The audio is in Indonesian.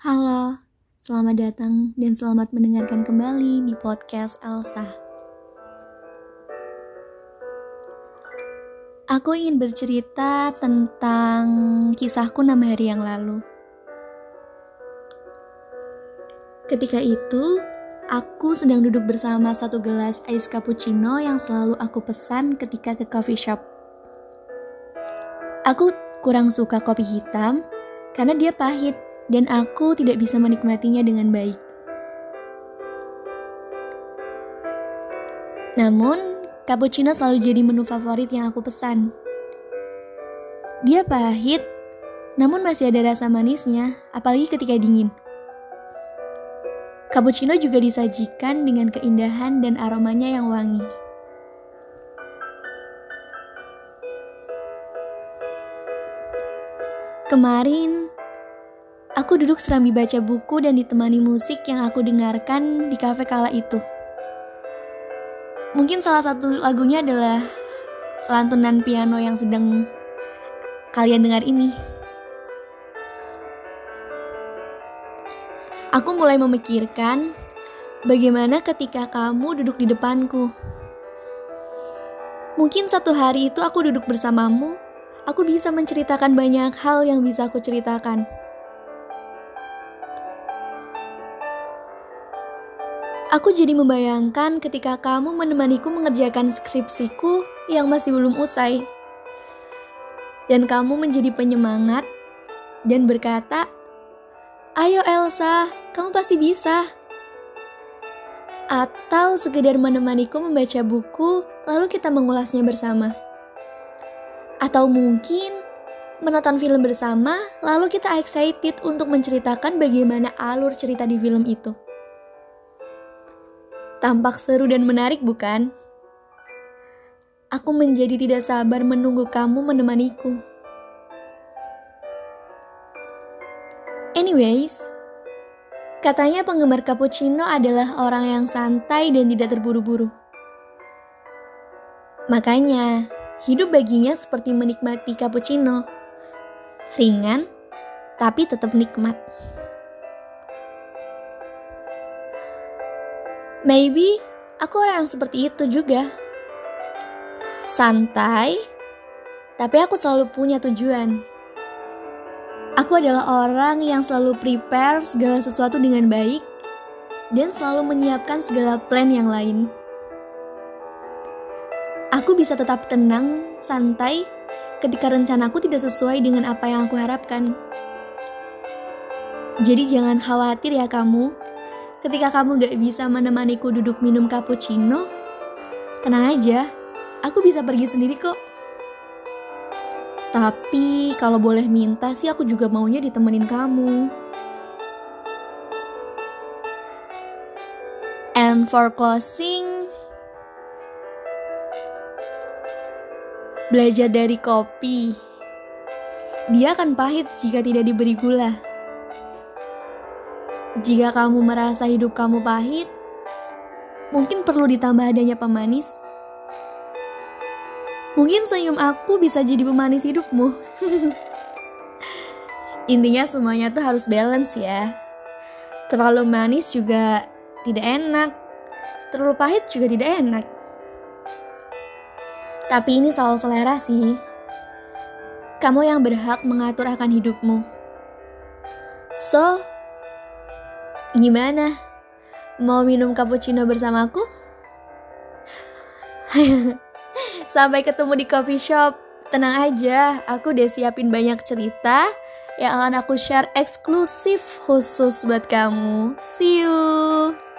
Halo, selamat datang dan selamat mendengarkan kembali di podcast Elsa. Aku ingin bercerita tentang kisahku enam hari yang lalu. Ketika itu, aku sedang duduk bersama satu gelas ais cappuccino yang selalu aku pesan ketika ke coffee shop. Aku kurang suka kopi hitam karena dia pahit dan aku tidak bisa menikmatinya dengan baik. Namun, cappuccino selalu jadi menu favorit yang aku pesan. Dia pahit, namun masih ada rasa manisnya, apalagi ketika dingin. Cappuccino juga disajikan dengan keindahan dan aromanya yang wangi. Kemarin, Aku duduk serambi baca buku dan ditemani musik yang aku dengarkan di kafe kala itu. Mungkin salah satu lagunya adalah lantunan piano yang sedang kalian dengar ini. Aku mulai memikirkan bagaimana ketika kamu duduk di depanku. Mungkin satu hari itu aku duduk bersamamu, aku bisa menceritakan banyak hal yang bisa aku ceritakan. Aku jadi membayangkan ketika kamu menemaniku mengerjakan skripsiku yang masih belum usai. Dan kamu menjadi penyemangat dan berkata, Ayo Elsa, kamu pasti bisa. Atau sekedar menemaniku membaca buku, lalu kita mengulasnya bersama. Atau mungkin menonton film bersama, lalu kita excited untuk menceritakan bagaimana alur cerita di film itu. Tampak seru dan menarik, bukan? Aku menjadi tidak sabar menunggu kamu menemaniku. Anyways, katanya penggemar cappuccino adalah orang yang santai dan tidak terburu-buru. Makanya, hidup baginya seperti menikmati cappuccino. Ringan, tapi tetap nikmat. Maybe aku orang yang seperti itu juga. Santai, tapi aku selalu punya tujuan. Aku adalah orang yang selalu prepare segala sesuatu dengan baik dan selalu menyiapkan segala plan yang lain. Aku bisa tetap tenang, santai ketika rencanaku tidak sesuai dengan apa yang aku harapkan. Jadi jangan khawatir ya kamu Ketika kamu gak bisa menemaniku duduk minum cappuccino, tenang aja, aku bisa pergi sendiri kok. Tapi kalau boleh minta sih aku juga maunya ditemenin kamu. And for closing, belajar dari kopi. Dia akan pahit jika tidak diberi gula. Jika kamu merasa hidup kamu pahit, mungkin perlu ditambah adanya pemanis. Mungkin senyum aku bisa jadi pemanis hidupmu. Intinya semuanya tuh harus balance ya. Terlalu manis juga tidak enak. Terlalu pahit juga tidak enak. Tapi ini soal selera sih. Kamu yang berhak mengatur akan hidupmu. So, Gimana? Mau minum cappuccino bersamaku? Sampai ketemu di coffee shop. Tenang aja, aku udah siapin banyak cerita yang akan aku share eksklusif khusus buat kamu. See you.